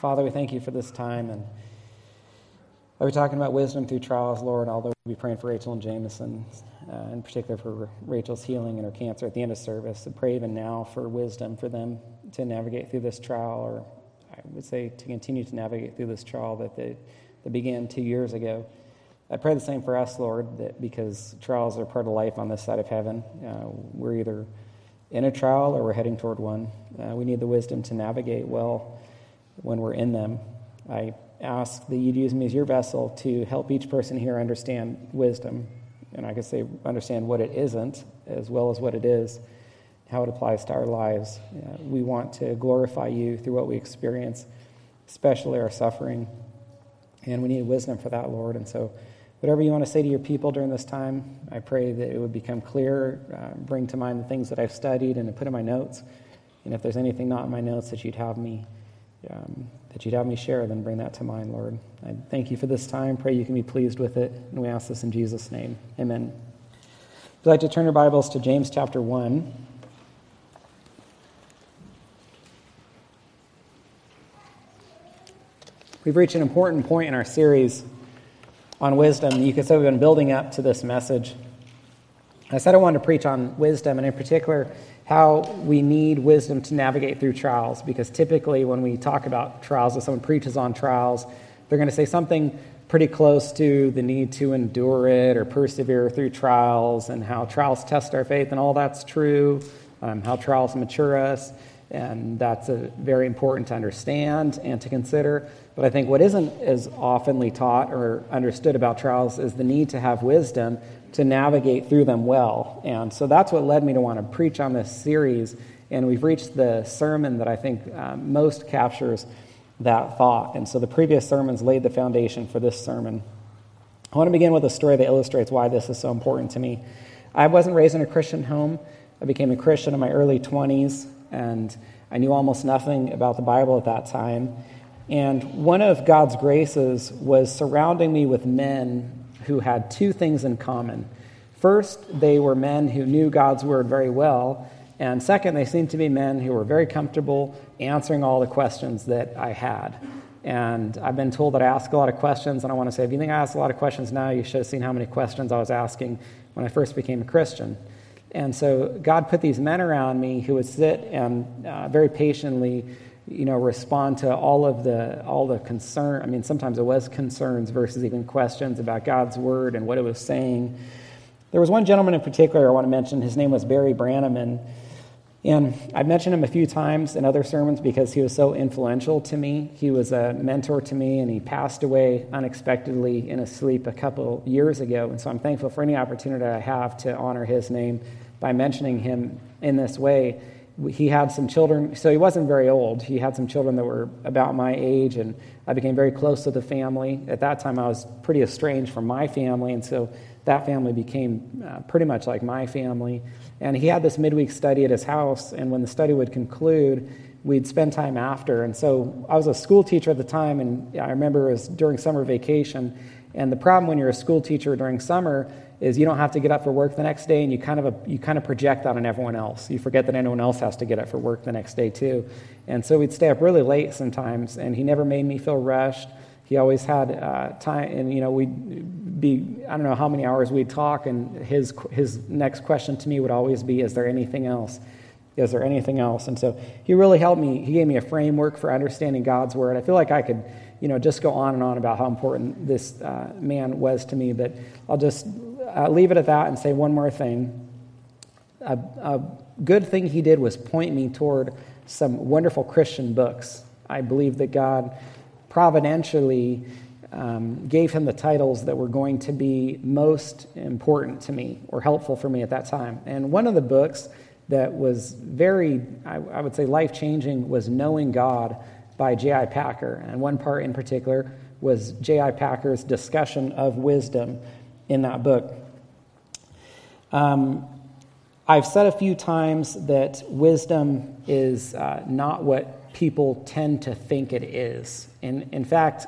Father, we thank you for this time. And we're talking about wisdom through trials, Lord, although we'll be praying for Rachel and Jameson, uh, in particular for Rachel's healing and her cancer at the end of service. I pray even now for wisdom for them to navigate through this trial, or I would say to continue to navigate through this trial that, they, that began two years ago. I pray the same for us, Lord, that because trials are part of life on this side of heaven, uh, we're either in a trial or we're heading toward one. Uh, we need the wisdom to navigate well when we're in them. I ask that you'd use me as your vessel to help each person here understand wisdom. And I could say, understand what it isn't as well as what it is, how it applies to our lives. Uh, we want to glorify you through what we experience, especially our suffering. And we need wisdom for that, Lord. And so, whatever you want to say to your people during this time, I pray that it would become clear, uh, bring to mind the things that I've studied and put in my notes. And if there's anything not in my notes that you'd have me um, that you'd have me share, then bring that to mind, Lord. I thank you for this time. Pray you can be pleased with it. And we ask this in Jesus' name. Amen. If you'd like to turn your Bibles to James chapter 1. We've reached an important point in our series on wisdom. You could say we've been building up to this message. I said I wanted to preach on wisdom, and in particular, how we need wisdom to navigate through trials. Because typically, when we talk about trials, if someone preaches on trials, they're going to say something pretty close to the need to endure it or persevere through trials, and how trials test our faith, and all that's true, um, how trials mature us. And that's a, very important to understand and to consider. But I think what isn't as oftenly taught or understood about trials is the need to have wisdom to navigate through them well. And so that's what led me to want to preach on this series. And we've reached the sermon that I think um, most captures that thought. And so the previous sermons laid the foundation for this sermon. I want to begin with a story that illustrates why this is so important to me. I wasn't raised in a Christian home. I became a Christian in my early 20s, and I knew almost nothing about the Bible at that time. And one of God's graces was surrounding me with men who had two things in common. First, they were men who knew God's word very well. And second, they seemed to be men who were very comfortable answering all the questions that I had. And I've been told that I ask a lot of questions, and I want to say, if you think I ask a lot of questions now, you should have seen how many questions I was asking when I first became a Christian. And so God put these men around me who would sit and uh, very patiently you know, respond to all of the all the concern. I mean, sometimes it was concerns versus even questions about God's word and what it was saying. There was one gentleman in particular I want to mention. His name was Barry Brannaman. And I've mentioned him a few times in other sermons because he was so influential to me. He was a mentor to me, and he passed away unexpectedly in a sleep a couple years ago. And so I'm thankful for any opportunity I have to honor his name by mentioning him in this way he had some children, so he wasn't very old. He had some children that were about my age, and I became very close to the family. At that time, I was pretty estranged from my family, and so that family became uh, pretty much like my family. And he had this midweek study at his house, and when the study would conclude, we'd spend time after. And so I was a school teacher at the time, and I remember it was during summer vacation. And the problem when you're a school teacher during summer is you don't have to get up for work the next day and you kind of you kind of project that on everyone else. You forget that anyone else has to get up for work the next day too. And so we'd stay up really late sometimes and he never made me feel rushed. He always had uh, time and you know we'd be i don't know how many hours we'd talk and his his next question to me would always be is there anything else? Is there anything else? And so he really helped me. He gave me a framework for understanding god's word. I feel like i could you know just go on and on about how important this uh, man was to me but i'll just uh, leave it at that and say one more thing. A, a good thing he did was point me toward some wonderful Christian books. I believe that God providentially um, gave him the titles that were going to be most important to me or helpful for me at that time. And one of the books that was very, I, I would say, life changing was Knowing God by J.I. Packer. And one part in particular was J.I. Packer's discussion of wisdom in that book. Um, I've said a few times that wisdom is uh, not what people tend to think it is. In, in fact,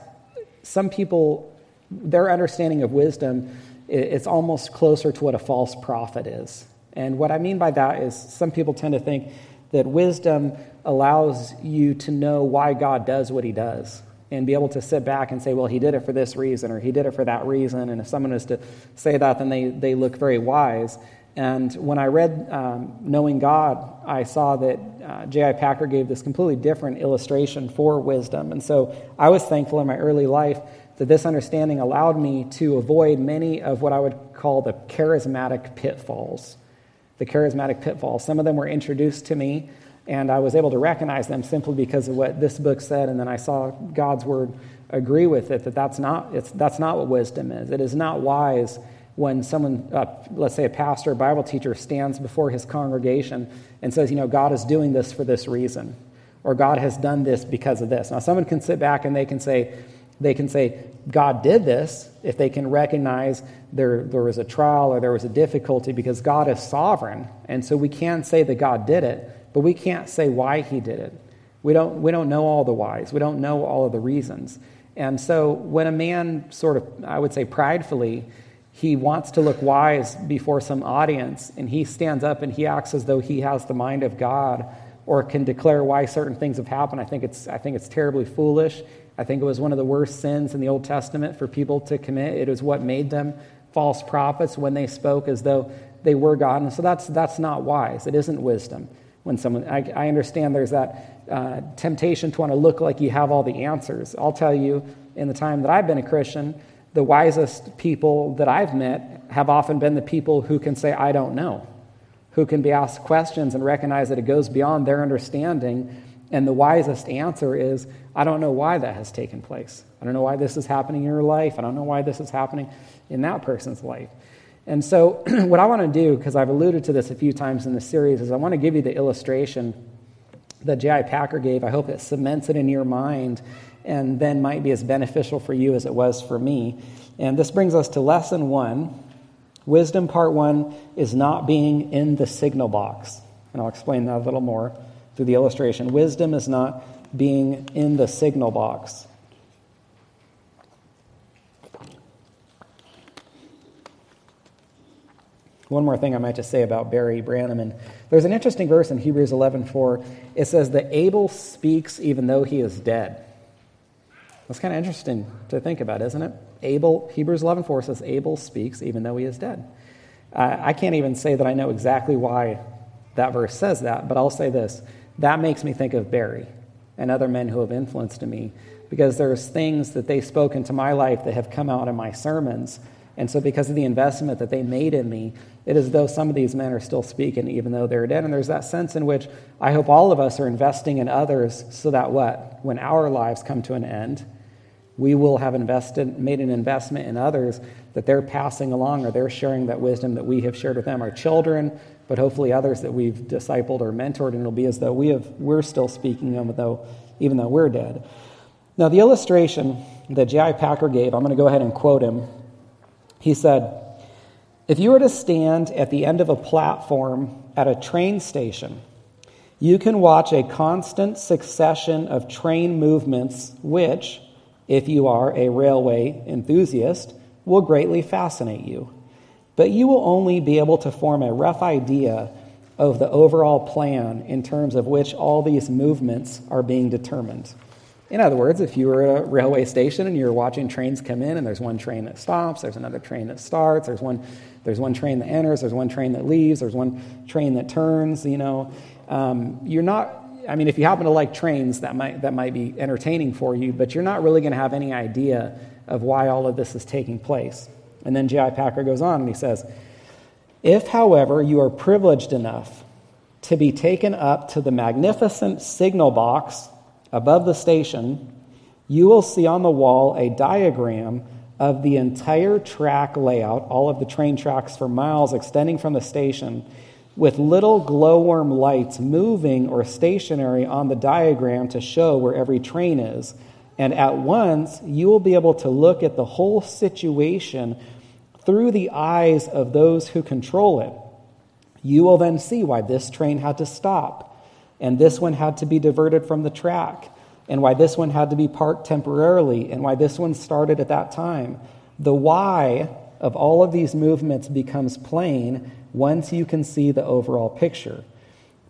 some people, their understanding of wisdom is almost closer to what a false prophet is. And what I mean by that is some people tend to think that wisdom allows you to know why God does what he does and be able to sit back and say, well, he did it for this reason or he did it for that reason. And if someone is to say that, then they, they look very wise. And when I read um, Knowing God, I saw that uh, J.I. Packer gave this completely different illustration for wisdom. And so I was thankful in my early life that this understanding allowed me to avoid many of what I would call the charismatic pitfalls. The charismatic pitfalls. Some of them were introduced to me and I was able to recognize them simply because of what this book said, and then I saw God's word agree with it that that's not, that's not what wisdom is. It is not wise when someone, uh, let's say a pastor, a Bible teacher, stands before his congregation and says, you know, God is doing this for this reason, or God has done this because of this. Now, someone can sit back and they can say, they can say, God did this if they can recognize there, there was a trial or there was a difficulty because God is sovereign. And so we can say that God did it but we can't say why he did it. We don't, we don't know all the whys, we don't know all of the reasons. And so when a man sort of, I would say pridefully, he wants to look wise before some audience and he stands up and he acts as though he has the mind of God or can declare why certain things have happened. I think it's, I think it's terribly foolish. I think it was one of the worst sins in the Old Testament for people to commit. It is what made them false prophets when they spoke as though they were God. And so that's, that's not wise. It isn't wisdom when someone, I, I understand there's that uh, temptation to want to look like you have all the answers. I'll tell you, in the time that I've been a Christian, the wisest people that I've met have often been the people who can say, I don't know, who can be asked questions and recognize that it goes beyond their understanding. And the wisest answer is, I don't know why that has taken place. I don't know why this is happening in your life. I don't know why this is happening in that person's life. And so, what I want to do, because I've alluded to this a few times in the series, is I want to give you the illustration that J.I. Packer gave. I hope it cements it in your mind and then might be as beneficial for you as it was for me. And this brings us to lesson one. Wisdom part one is not being in the signal box. And I'll explain that a little more through the illustration. Wisdom is not being in the signal box. One more thing I might just say about Barry Branham. And there's an interesting verse in Hebrews 11:4. It says that Abel speaks even though he is dead. That's kind of interesting to think about, isn't it? Abel, Hebrews 11:4 says Abel speaks even though he is dead. I can't even say that I know exactly why that verse says that, but I'll say this: that makes me think of Barry and other men who have influenced me, because there's things that they spoke into my life that have come out in my sermons and so, because of the investment that they made in me, it is as though some of these men are still speaking, even though they're dead. And there's that sense in which I hope all of us are investing in others so that what? When our lives come to an end, we will have invested, made an investment in others that they're passing along or they're sharing that wisdom that we have shared with them, our children, but hopefully others that we've discipled or mentored. And it'll be as though we have, we're still speaking them, though, even though we're dead. Now, the illustration that J.I. Packer gave, I'm going to go ahead and quote him he said, If you were to stand at the end of a platform at a train station, you can watch a constant succession of train movements, which, if you are a railway enthusiast, will greatly fascinate you. But you will only be able to form a rough idea of the overall plan in terms of which all these movements are being determined. In other words, if you were at a railway station and you're watching trains come in and there's one train that stops, there's another train that starts, there's one, there's one train that enters, there's one train that leaves, there's one train that turns, you know, um, you're not, I mean, if you happen to like trains, that might, that might be entertaining for you, but you're not really going to have any idea of why all of this is taking place. And then J.I. Packer goes on and he says, If, however, you are privileged enough to be taken up to the magnificent signal box above the station, you will see on the wall a diagram of the entire track layout, all of the train tracks for miles extending from the station, with little glowworm lights moving or stationary on the diagram to show where every train is. And at once, you will be able to look at the whole situation through the eyes of those who control it. You will then see why this train had to stop and this one had to be diverted from the track, and why this one had to be parked temporarily, and why this one started at that time. The why of all of these movements becomes plain once you can see the overall picture.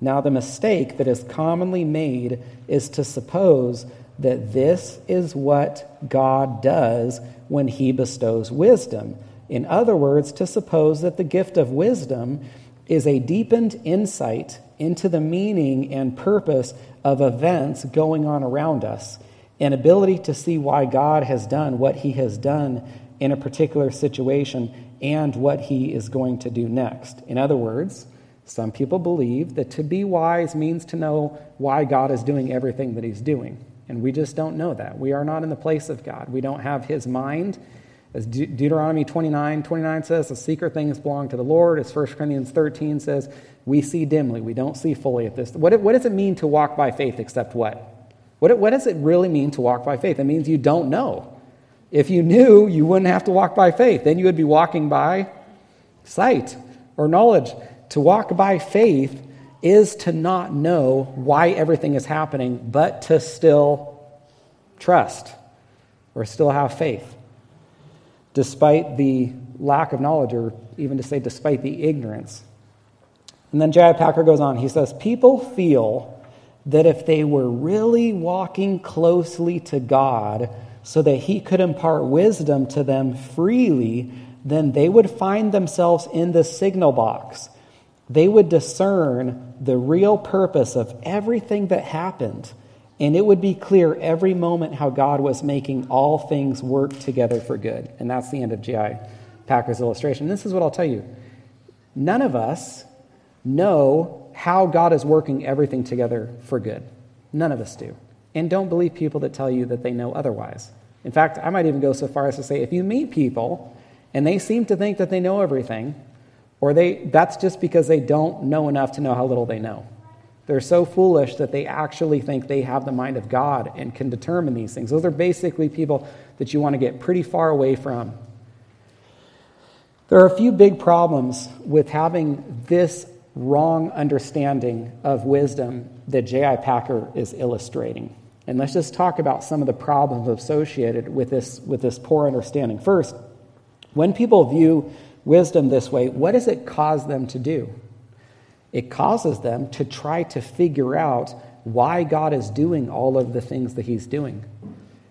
Now, the mistake that is commonly made is to suppose that this is what God does when he bestows wisdom. In other words, to suppose that the gift of wisdom is a deepened insight into the meaning and purpose of events going on around us, an ability to see why God has done what he has done in a particular situation and what he is going to do next. In other words, some people believe that to be wise means to know why God is doing everything that he's doing. And we just don't know that. We are not in the place of God. We don't have his mind. As De- Deuteronomy 29 29 says, the secret things belong to the Lord. As 1 Corinthians 13 says, we see dimly, we don't see fully at this. What, what does it mean to walk by faith except what? what? What does it really mean to walk by faith? It means you don't know. If you knew, you wouldn't have to walk by faith. Then you would be walking by sight or knowledge. To walk by faith is to not know why everything is happening, but to still trust or still have faith, despite the lack of knowledge, or even to say, despite the ignorance. And then J.I. Packer goes on. He says, People feel that if they were really walking closely to God so that He could impart wisdom to them freely, then they would find themselves in the signal box they would discern the real purpose of everything that happened, and it would be clear every moment how God was making all things work together for good. And that's the end of J.I. Packer's illustration. This is what I'll tell you none of us know how God is working everything together for good. None of us do. And don't believe people that tell you that they know otherwise. In fact, I might even go so far as to say if you meet people and they seem to think that they know everything, or they, that's just because they don't know enough to know how little they know. They're so foolish that they actually think they have the mind of God and can determine these things. Those are basically people that you want to get pretty far away from. There are a few big problems with having this wrong understanding of wisdom that J.I. Packer is illustrating. And let's just talk about some of the problems associated with this, with this poor understanding. First, when people view wisdom this way, what does it cause them to do? It causes them to try to figure out why God is doing all of the things that He's doing.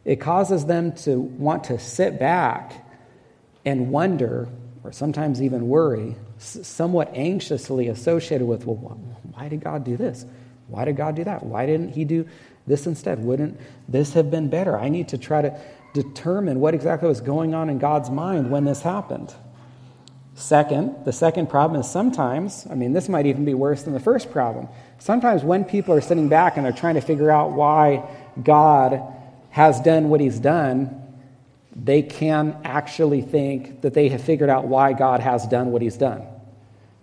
It causes them to want to sit back and wonder, or sometimes even worry, somewhat anxiously associated with, well, why did God do this? Why did God do that? Why didn't He do this instead? Wouldn't this have been better? I need to try to determine what exactly was going on in God's mind when this happened. Second, the second problem is sometimes, I mean, this might even be worse than the first problem. Sometimes when people are sitting back and they're trying to figure out why God has done what he's done, they can actually think that they have figured out why God has done what he's done.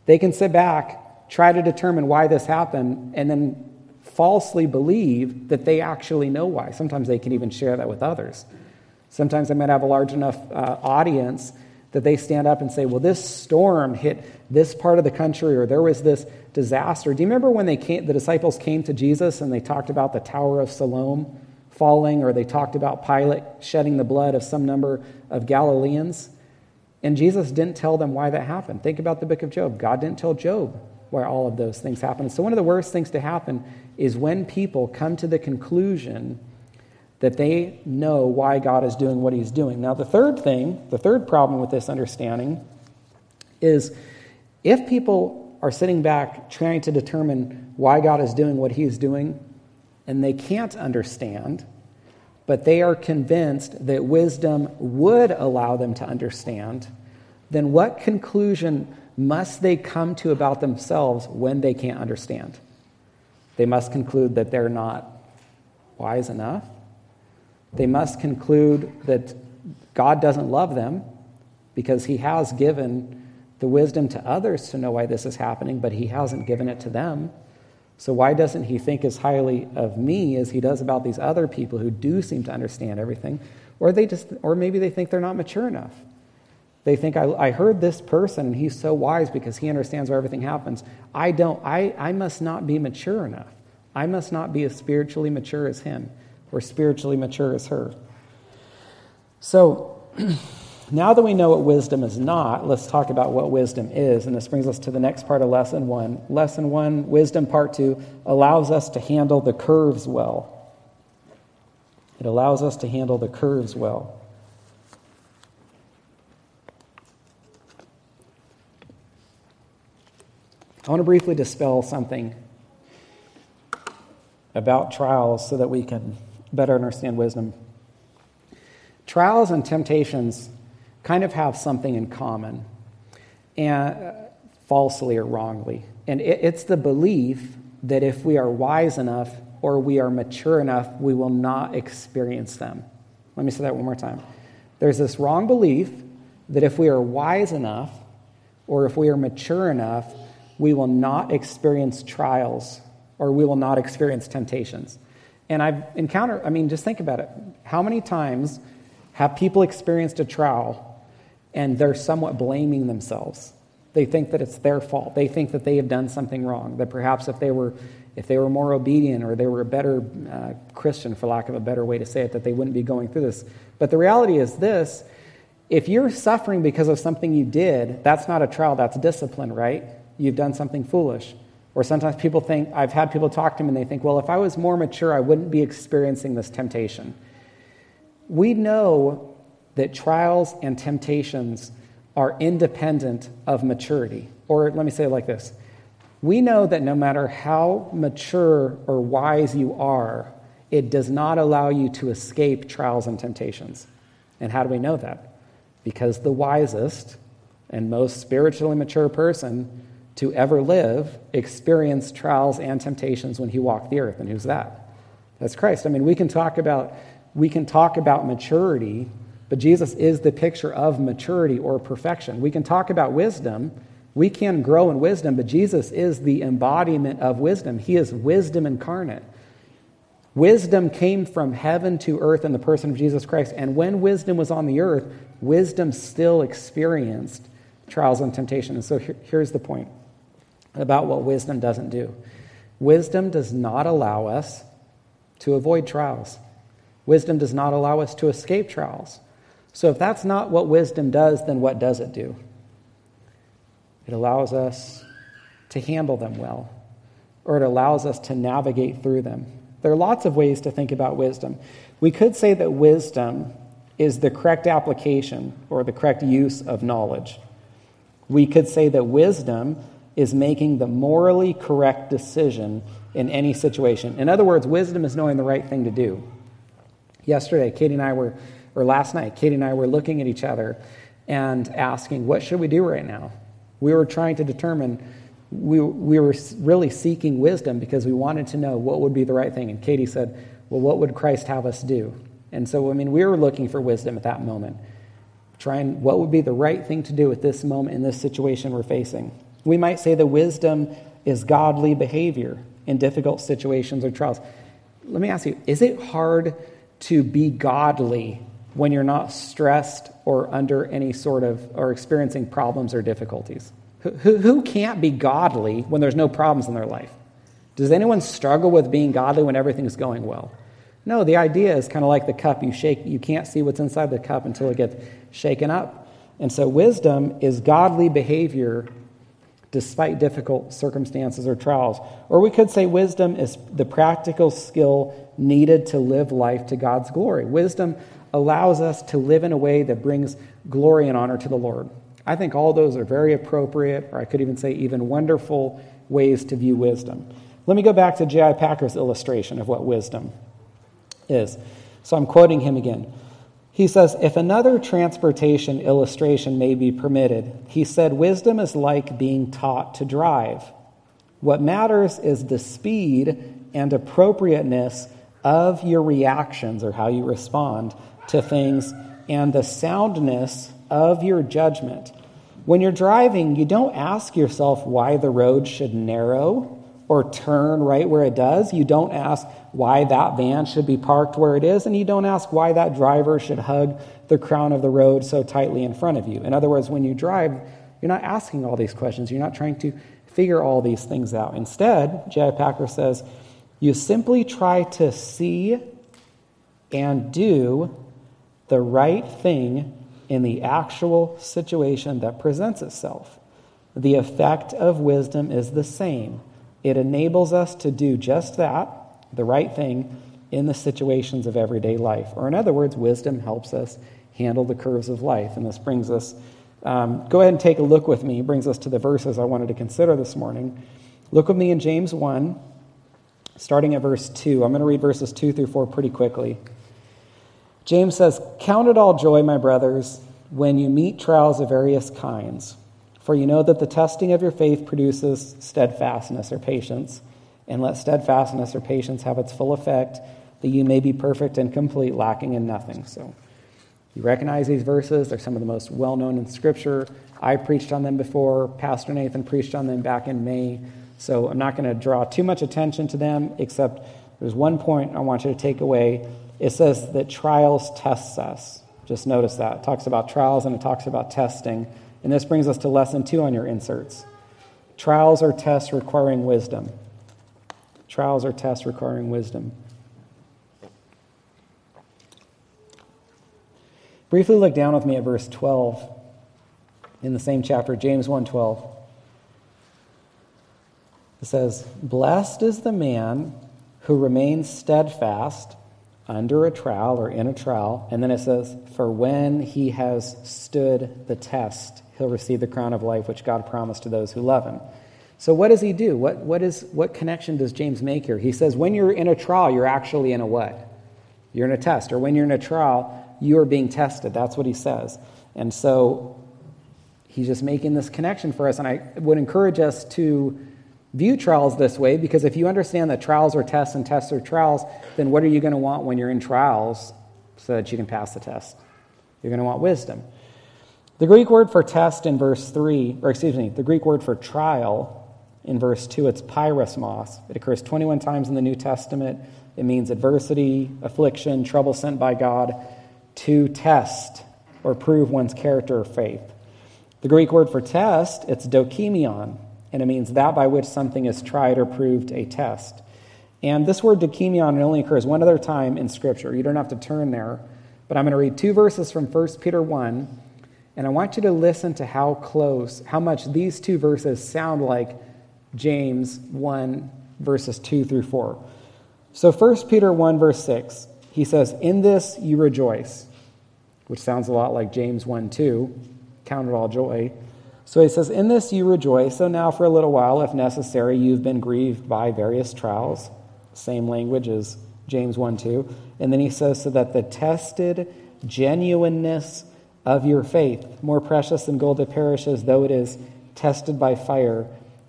They can sit back, try to determine why this happened, and then falsely believe that they actually know why. Sometimes they can even share that with others. Sometimes they might have a large enough uh, audience that they stand up and say, well, this storm hit this part of the country, or there was this disaster. Do you remember when they came, the disciples came to Jesus and they talked about the Tower of Siloam falling, or they talked about Pilate shedding the blood of some number of Galileans? And Jesus didn't tell them why that happened. Think about the book of Job. God didn't tell Job why all of those things happened. So, one of the worst things to happen is when people come to the conclusion that they know why God is doing what he's doing. Now, the third thing, the third problem with this understanding is if people are sitting back trying to determine why God is doing what he's doing and they can't understand, but they are convinced that wisdom would allow them to understand, then what conclusion must they come to about themselves when they can't understand? They must conclude that they're not wise enough they must conclude that God doesn't love them because he has given the wisdom to others to know why this is happening, but he hasn't given it to them. So, why doesn't he think as highly of me as he does about these other people who do seem to understand everything? Or, they just, or maybe they think they're not mature enough. They think, I, I heard this person and he's so wise because he understands where everything happens. I don't, I, I must not be mature enough. I must not be as spiritually mature as him or spiritually mature as her. So, Now that we know what wisdom is not, let's talk about what wisdom is. And this brings us to the next part of lesson one. Lesson one, wisdom part two, allows us to handle the curves well. It allows us to handle the curves well. I want to briefly dispel something about trials so that we can better understand wisdom. Trials and temptations kind of have something in common, and uh, falsely or wrongly. And it, it's the belief that if we are wise enough or we are mature enough, we will not experience them. Let me say that one more time. There's this wrong belief that if we are wise enough or if we are mature enough, we will not experience trials or we will not experience temptations. And I've encountered, I mean, just think about it. How many times have people experienced a trial and they're somewhat blaming themselves? They think that it's their fault. They think that they have done something wrong. That perhaps if they were, if they were more obedient or they were a better uh, Christian, for lack of a better way to say it, that they wouldn't be going through this. But the reality is this if you're suffering because of something you did, that's not a trial, that's discipline, right? you've done something foolish. Or sometimes people think, I've had people talk to me and they think, well, if I was more mature, I wouldn't be experiencing this temptation. We know that trials and temptations are independent of maturity. Or let me say it like this We know that no matter how mature or wise you are, it does not allow you to escape trials and temptations. And how do we know that? Because the wisest and most spiritually mature person to ever live experienced trials and temptations when he walked the earth. And who's that? That's Christ. I mean, we can talk about we can talk about maturity, but Jesus is the picture of maturity or perfection. We can talk about wisdom. We can grow in wisdom, but Jesus is the embodiment of wisdom. He is wisdom incarnate. Wisdom came from heaven to earth in the person of Jesus Christ. And when wisdom was on the earth, wisdom still experienced trials and temptation. And so here, here's the point about what wisdom doesn't do. Wisdom does not allow us to avoid trials. Wisdom does not allow us to escape trials. So, if that's not what wisdom does, then what does it do? It allows us to handle them well, or it allows us to navigate through them. There are lots of ways to think about wisdom. We could say that wisdom is the correct application or the correct use of knowledge. We could say that wisdom is making the morally correct decision in any situation. In other words, wisdom is knowing the right thing to do. Yesterday, Katie and I were, or last night, Katie and I were looking at each other and asking, what should we do right now? We were trying to determine, we, we were really seeking wisdom because we wanted to know what would be the right thing. And Katie said, well, what would Christ have us do? And so, I mean, we were looking for wisdom at that moment, trying what would be the right thing to do at this moment in this situation we're facing. We might say the wisdom is godly behavior in difficult situations or trials. Let me ask you is it hard to be godly when you're not stressed or under any sort of or experiencing problems or difficulties? Who, who can't be godly when there's no problems in their life? Does anyone struggle with being godly when everything's going well? No, the idea is kind of like the cup. You shake, you can't see what's inside the cup until it gets shaken up. And so wisdom is godly behavior despite difficult circumstances or trials. Or we could say wisdom is the practical skill needed to live life to God's glory. Wisdom allows us to live in a way that brings glory and honor to the Lord. I think all those are very appropriate, or I could even say even wonderful ways to view wisdom. Let me go back to J.I. Packer's illustration of what wisdom is. So I'm quoting him again. He says, if another transportation illustration may be permitted, he said, wisdom is like being taught to drive. What matters is the speed and appropriateness of your reactions or how you respond to things and the soundness of your judgment. When you're driving, you don't ask yourself why the road should narrow or turn right where it does. You don't ask why that van should be parked where it is, and you don't ask why that driver should hug the crown of the road so tightly in front of you. In other words, when you drive, you're not asking all these questions. You're not trying to figure all these things out. Instead, J.I. Packer says, you simply try to see and do the right thing in the actual situation that presents itself. The effect of wisdom is the same. It enables us to do just that, the right thing, in the situations of everyday life. Or, in other words, wisdom helps us handle the curves of life. And this brings us, um, go ahead and take a look with me, brings us to the verses I wanted to consider this morning. Look with me in James 1, starting at verse 2. I'm going to read verses 2 through 4 pretty quickly. James says, Count it all joy, my brothers, when you meet trials of various kinds. For you know that the testing of your faith produces steadfastness or patience. And let steadfastness or patience have its full effect, that you may be perfect and complete, lacking in nothing. So, you recognize these verses. They're some of the most well known in Scripture. I preached on them before. Pastor Nathan preached on them back in May. So I'm not going to draw too much attention to them, except there's one point I want you to take away. It says that trials tests us. Just notice that. It talks about trials and it talks about testing. And this brings us to lesson two on your inserts. Trials or tests requiring wisdom. Trials or tests requiring wisdom. Briefly look down with me at verse 12 in the same chapter, James 1:12. It says, "Blessed is the man who remains steadfast under a trial or in a trial." And then it says, "For when he has stood the test, he'll receive the crown of life which God promised to those who love him." So what does he do? What, what, is, what connection does James make here? He says, when you're in a trial, you're actually in a what? You're in a test. Or when you're in a trial, you are being tested. That's what he says. And so he's just making this connection for us. And I would encourage us to view trials this way because if you understand that trials are tests and tests are trials, then what are you going to want when you're in trials so that you can pass the test? You're going to want wisdom. The Greek word for test in verse 3, or excuse me, the Greek word for trial in verse 2, it's peirasmos. It occurs 21 times in the New Testament. It means adversity, affliction, trouble sent by God to test or prove one's character or faith. The Greek word for test, it's dokimion, and it means that by which something is tried or proved a test. And this word dokimion only occurs one other time in Scripture. You don't have to turn there, but I'm going to read two verses from 1 Peter 1, and I want you to listen to how close, how much these two verses sound like James 1, verses 2 through 4. So 1 Peter 1, verse 6 he says, In this you rejoice, which sounds a lot like James 1 2, count it all joy. So he says, In this you rejoice. So now, for a little while, if necessary, you've been grieved by various trials. Same language as James 1 2. And then he says, So that the tested genuineness of your faith, more precious than gold that perishes, though it is tested by fire,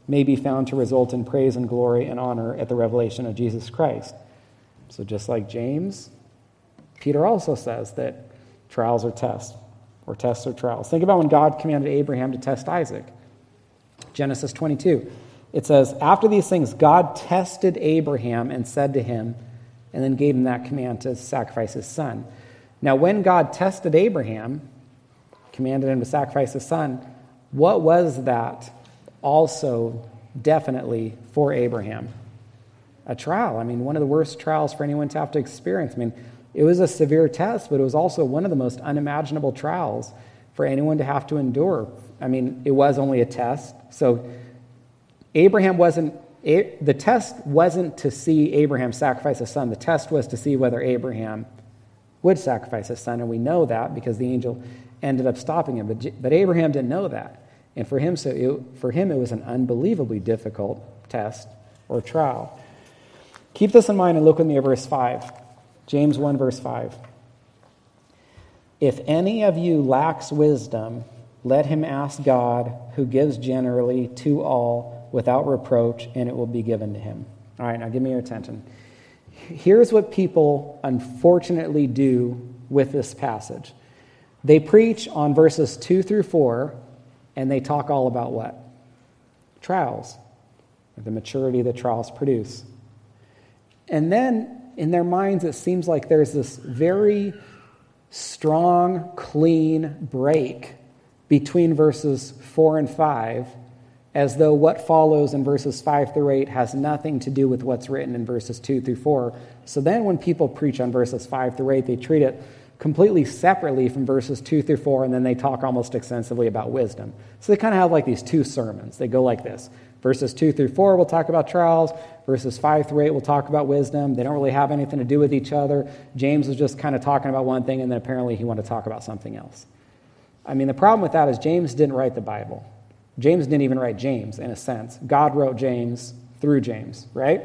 may be found to result in praise and glory and honor at the revelation of Jesus Christ. So, just like James, Peter also says that trials are tests, or tests or trials. Think about when God commanded Abraham to test Isaac. Genesis 22. It says, After these things, God tested Abraham and said to him, and then gave him that command to sacrifice his son. Now, when God tested Abraham, commanded him to sacrifice his son, what was that also definitely for Abraham? A trial. I mean, one of the worst trials for anyone to have to experience. I mean, it was a severe test, but it was also one of the most unimaginable trials for anyone to have to endure. I mean, it was only a test. So Abraham wasn't, the test wasn't to see Abraham sacrifice a son. The test was to see whether Abraham would sacrifice his son. And we know that because the angel ended up stopping him. But, Abraham didn't know that. And for him, so it, for him, it was an unbelievably difficult test or trial. Keep this in mind and look with me at verse 5. James 1, verse 5. If any of you lacks wisdom, let him ask God, who gives generally to all without reproach, and it will be given to him. All right, now give me your attention. Here's what people unfortunately do with this passage they preach on verses 2 through 4, and they talk all about what? Trials, the maturity that trials produce. And then in their minds, it seems like there's this very strong, clean break between verses 4 and 5, as though what follows in verses 5 through 8 has nothing to do with what's written in verses 2 through 4. So then, when people preach on verses 5 through 8, they treat it completely separately from verses 2 through 4, and then they talk almost extensively about wisdom. So they kind of have like these two sermons. They go like this Verses 2 through 4 we'll talk about trials. Verses 5 through 8 we'll talk about wisdom. They don't really have anything to do with each other. James was just kind of talking about one thing, and then apparently he wanted to talk about something else. I mean, the problem with that is James didn't write the Bible. James didn't even write James, in a sense. God wrote James through James, right?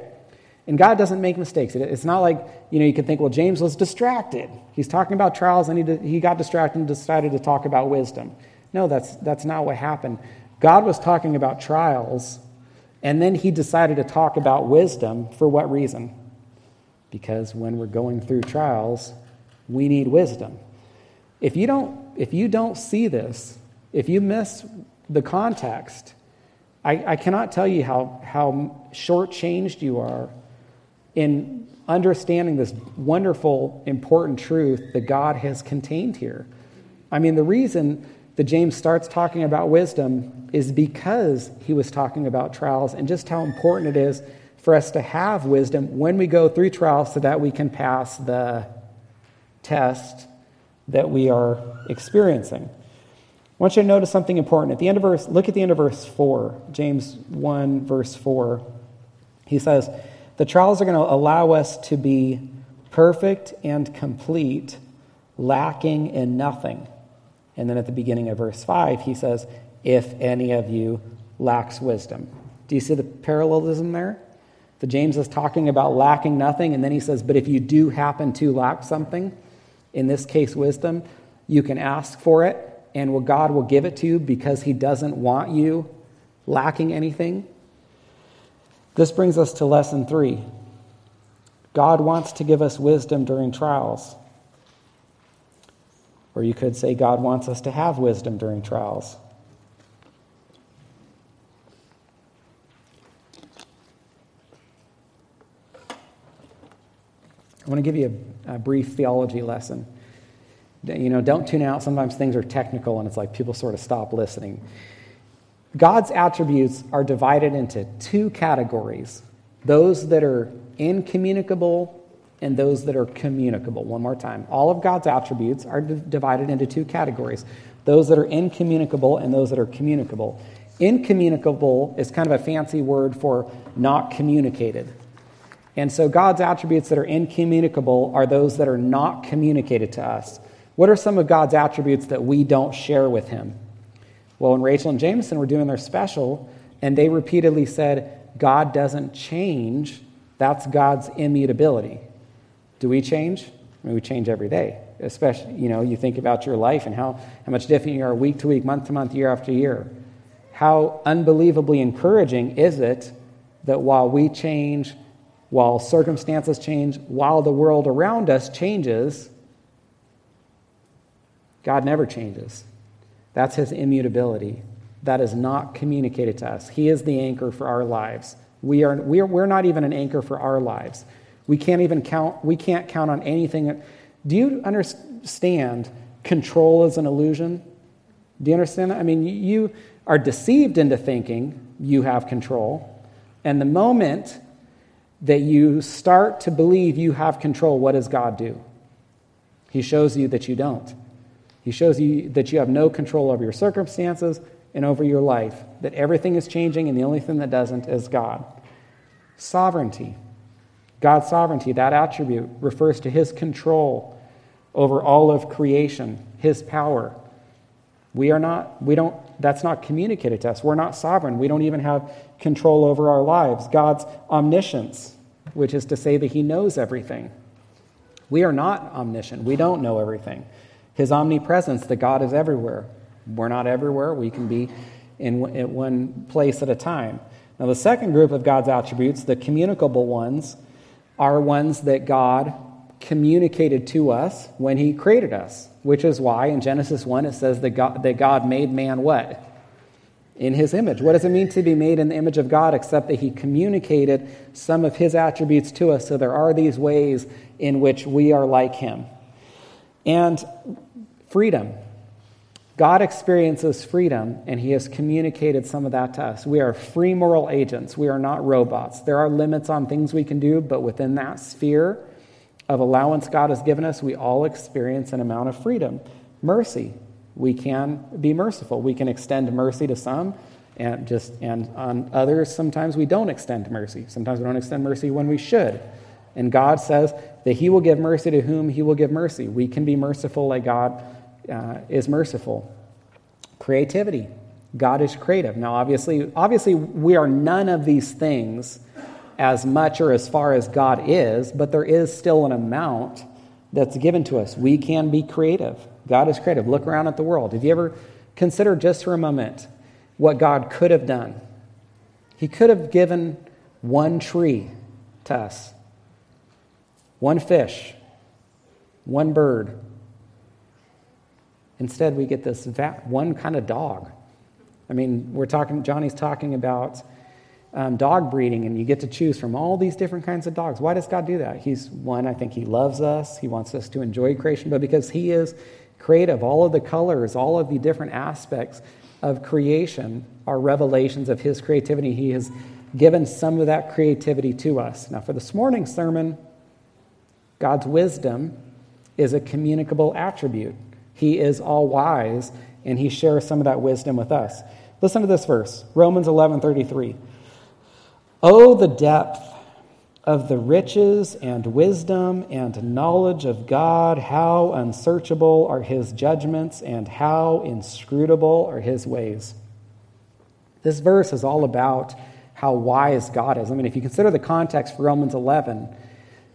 And God doesn't make mistakes. It's not like, you know, you could think, well, James was distracted. He's talking about trials and he, he got distracted and decided to talk about wisdom. No, that's, that's not what happened. God was talking about trials, and then he decided to talk about wisdom. For what reason? Because when we're going through trials, we need wisdom. If you don't, if you don't see this, if you miss the context, I, I cannot tell you how, how shortchanged you are in understanding this wonderful, important truth that God has contained here. I mean, the reason that James starts talking about wisdom is because he was talking about trials and just how important it is for us to have wisdom when we go through trials so that we can pass the test that we are experiencing. I want you to notice something important. At the end of verse, look at the end of verse 4, James 1, verse 4. He says, The trials are going to allow us to be perfect and complete, lacking in nothing. And then at the beginning of verse 5, he says, If any of you lacks wisdom. Do you see the parallelism there? The James is talking about lacking nothing, and then he says, But if you do happen to lack something, in this case, wisdom, you can ask for it, and God will give it to you because he doesn't want you lacking anything. This brings us to lesson three God wants to give us wisdom during trials. Or you could say God wants us to have wisdom during trials. I want to give you a, a brief theology lesson you know, don't tune out. Sometimes things are technical and it's like people sort of stop listening. God's attributes are divided into two categories those that are incommunicable and those that are communicable. One more time. All of God's attributes are divided into two categories those that are incommunicable and those that are communicable. Incommunicable is kind of a fancy word for not communicated. And so God's attributes that are incommunicable are those that are not communicated to us. What are some of God's attributes that we don't share with him? Well, when Rachel and Jameson were doing their special, and they repeatedly said, God doesn't change, that's God's immutability. Do we change? I mean, we change every day. Especially, you know, you think about your life and how, how much different you are week to week, month to month, year after year. How unbelievably encouraging is it that while we change, while circumstances change, while the world around us changes, God never changes. That's his immutability. That is not communicated to us. He is the anchor for our lives. We are, we are, we're not even an anchor for our lives. We can't even count, we can't count on anything. Do you understand control is an illusion? Do you understand that? I mean, you are deceived into thinking you have control. And the moment that you start to believe you have control, what does God do? He shows you that you don't. He shows you that you have no control over your circumstances and over your life, that everything is changing, and the only thing that doesn't is God. Sovereignty. God's sovereignty, that attribute, refers to his control over all of creation, his power. We are not, we don't, that's not communicated to us. We're not sovereign. We don't even have control over our lives. God's omniscience, which is to say that he knows everything. We are not omniscient. We don't know everything. His omnipresence, that God is everywhere. We're not everywhere, we can be in, in one place at a time. Now, the second group of God's attributes, the communicable ones, are ones that God communicated to us when He created us, which is why in Genesis 1 it says that God, that God made man what? In His image. What does it mean to be made in the image of God except that He communicated some of His attributes to us? So there are these ways in which we are like Him. And freedom. God experiences freedom, and He has communicated some of that to us. We are free moral agents. We are not robots. There are limits on things we can do, but within that sphere of allowance God has given us, we all experience an amount of freedom. Mercy. We can be merciful. We can extend mercy to some and just and on others sometimes we don't extend mercy. Sometimes we don't extend mercy when we should. And God says that he will give mercy to whom he will give mercy. We can be merciful like God uh, is merciful. Creativity. God is creative. Now obviously obviously we are none of these things as much or as far as God is, but there is still an amount that's given to us. We can be creative. God is creative. Look around at the world. Have you ever considered just for a moment what God could have done? He could have given one tree to us, one fish, one bird. Instead, we get this one kind of dog. I mean, we're talking, Johnny's talking about um, dog breeding, and you get to choose from all these different kinds of dogs. Why does God do that? He's one, I think He loves us. He wants us to enjoy creation, but because He is creative, all of the colors, all of the different aspects of creation are revelations of His creativity. He has given some of that creativity to us. Now, for this morning's sermon, God's wisdom is a communicable attribute. He is all wise, and He shares some of that wisdom with us. Listen to this verse, Romans 11 33. Oh, the depth of the riches and wisdom and knowledge of God, how unsearchable are his judgments and how inscrutable are his ways. This verse is all about how wise God is. I mean, if you consider the context for Romans 11,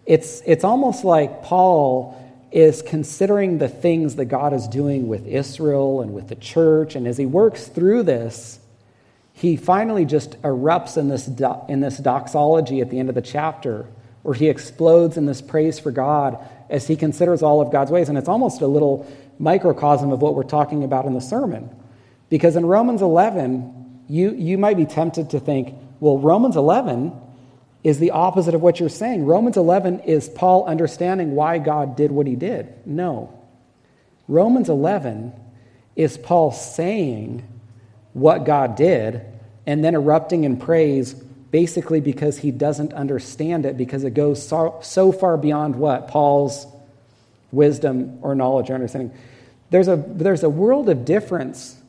it's, it's almost like Paul is considering the things that God is doing with Israel and with the church. And as he works through this, he finally just erupts in this, in this doxology at the end of the chapter, where he explodes in this praise for God as he considers all of God's ways. And it's almost a little microcosm of what we're talking about in the sermon. Because in Romans 11, you, you might be tempted to think, well, Romans 11 is the opposite of what you're saying. Romans 11 is Paul understanding why God did what he did. No. Romans 11 is Paul saying what God did and then erupting in praise basically because he doesn't understand it because it goes so, so far beyond what Paul's wisdom or knowledge or understanding. There's a, there's a world of difference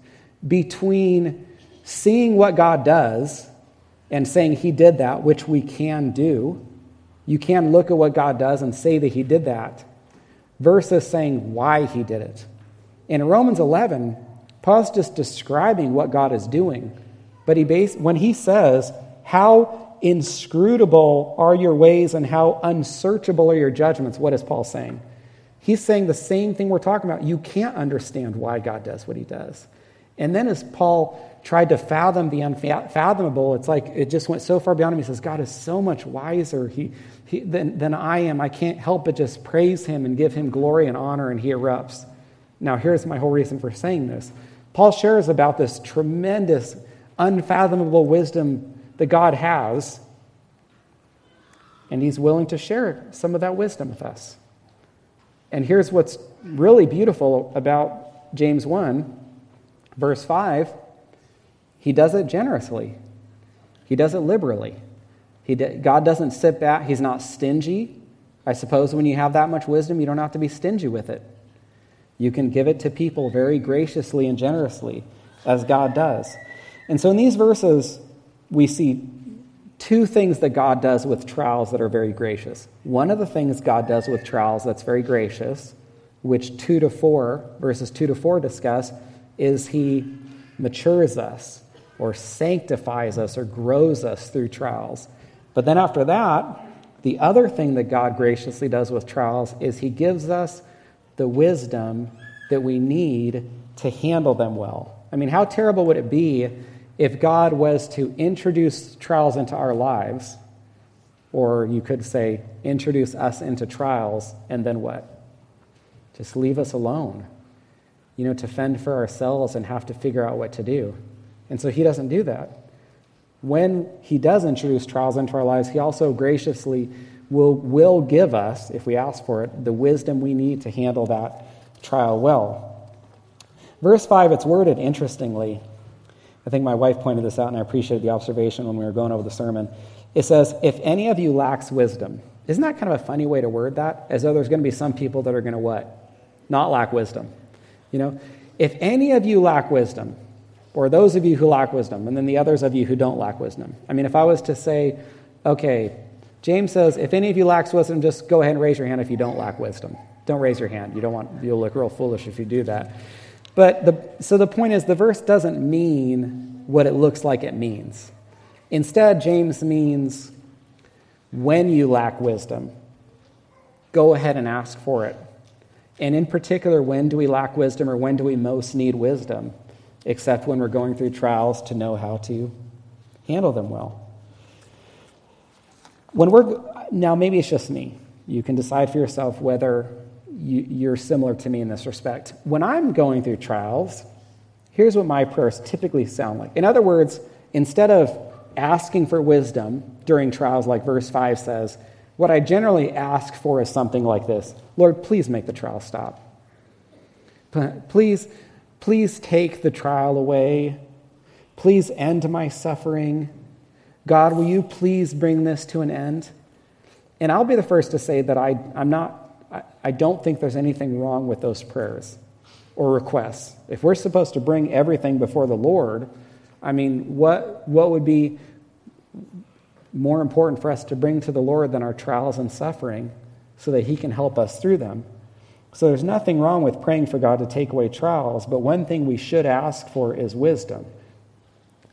between seeing what God does and saying he did that, which we can do. You can look at what God does and say that he did that, versus saying why he did it. In Romans 11, Paul's just describing what God is doing. But he base, when he says, How inscrutable are your ways and how unsearchable are your judgments, what is Paul saying? He's saying the same thing we're talking about. You can't understand why God does what he does. And then as Paul tried to fathom the unfathomable, it's like it just went so far beyond him. He says, God is so much wiser he, he, than, than I am. I can't help but just praise him and give him glory and honor, and he erupts. Now, here's my whole reason for saying this Paul shares about this tremendous, unfathomable wisdom that God has, and he's willing to share some of that wisdom with us. And here's what's really beautiful about James 1, verse 5 he does it generously, he does it liberally. He God doesn't sit back, he's not stingy. I suppose when you have that much wisdom, you don't have to be stingy with it. You can give it to people very graciously and generously, as God does. And so in these verses, we see two things that God does with trials that are very gracious. One of the things God does with trials that's very gracious, which 2 to 4, verses 2 to 4 discuss, is He matures us or sanctifies us or grows us through trials. But then after that, the other thing that God graciously does with trials is He gives us the wisdom that we need to handle them well. I mean, how terrible would it be if God was to introduce trials into our lives, or you could say, introduce us into trials, and then what? Just leave us alone, you know, to fend for ourselves and have to figure out what to do. And so he doesn't do that. When he does introduce trials into our lives, he also graciously will, will give us, if we ask for it, the wisdom we need to handle that trial well. Verse 5, it's worded interestingly. I think my wife pointed this out, and I appreciated the observation when we were going over the sermon. It says, If any of you lacks wisdom, Isn't that kind of a funny way to word that? As though there's going to be some people that are going to what? Not lack wisdom. You know, if any of you lack wisdom, or those of you who lack wisdom, and then the others of you who don't lack wisdom. I mean, if I was to say, okay, James says, if any of you lacks wisdom, just go ahead and raise your hand if you don't lack wisdom. Don't raise your hand. You don't want, you'll look real foolish if you do that. But the, so the point is, the verse doesn't mean what it looks like it means. Instead, James means when you lack wisdom, go ahead and ask for it. And in particular, when do we lack wisdom or when do we most need wisdom? Except when we're going through trials to know how to handle them well. When we're, now maybe it's just me. You can decide for yourself whether you, are similar to me in this respect. When I'm going through trials, here's what my prayers typically sound like. In other words, instead of asking for wisdom during trials, like verse 5 says, what I generally ask for is something like this Lord, please make the trial stop. Please, please take the trial away. Please end my suffering. God, will you please bring this to an end? And I'll be the first to say that I, I'm not, I, I don't think there's anything wrong with those prayers or requests. If we're supposed to bring everything before the Lord, I mean, what, what would be more important for us to bring to the Lord than our trials and suffering so that He can help us through them? So there's nothing wrong with praying for God to take away trials, but one thing we should ask for is wisdom.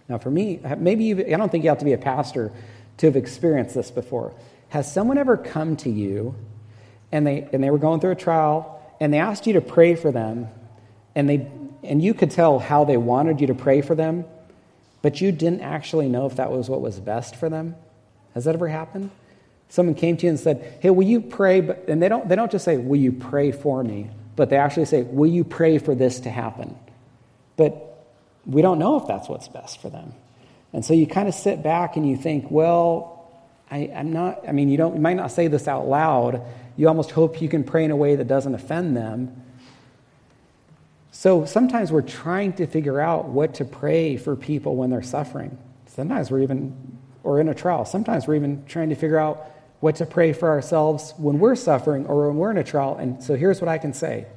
Now, for me, maybe you, I don't think you have to be a pastor to have experienced this before. Has someone ever come to you and they, and they were going through a trial and they asked you to pray for them and, they, and you could tell how they wanted you to pray for them, but you didn't actually know if that was what was best for them? Has that ever happened? Someone came to you and said, Hey, will you pray? But, and they don't, they don't just say, Will you pray for me? But they actually say, Will you pray for this to happen? But we don't know if that's what's best for them. And so you kind of sit back and you think, well, I, am not, I mean, you, don't, you might not say this out loud. You almost hope you can pray in a way that doesn't offend them. So sometimes we're trying to figure out what to pray for people when they're suffering. Sometimes we're even, or in a trial, sometimes we're even trying to figure out what to pray for ourselves when we're suffering or when we're in a trial. And so here's what I can say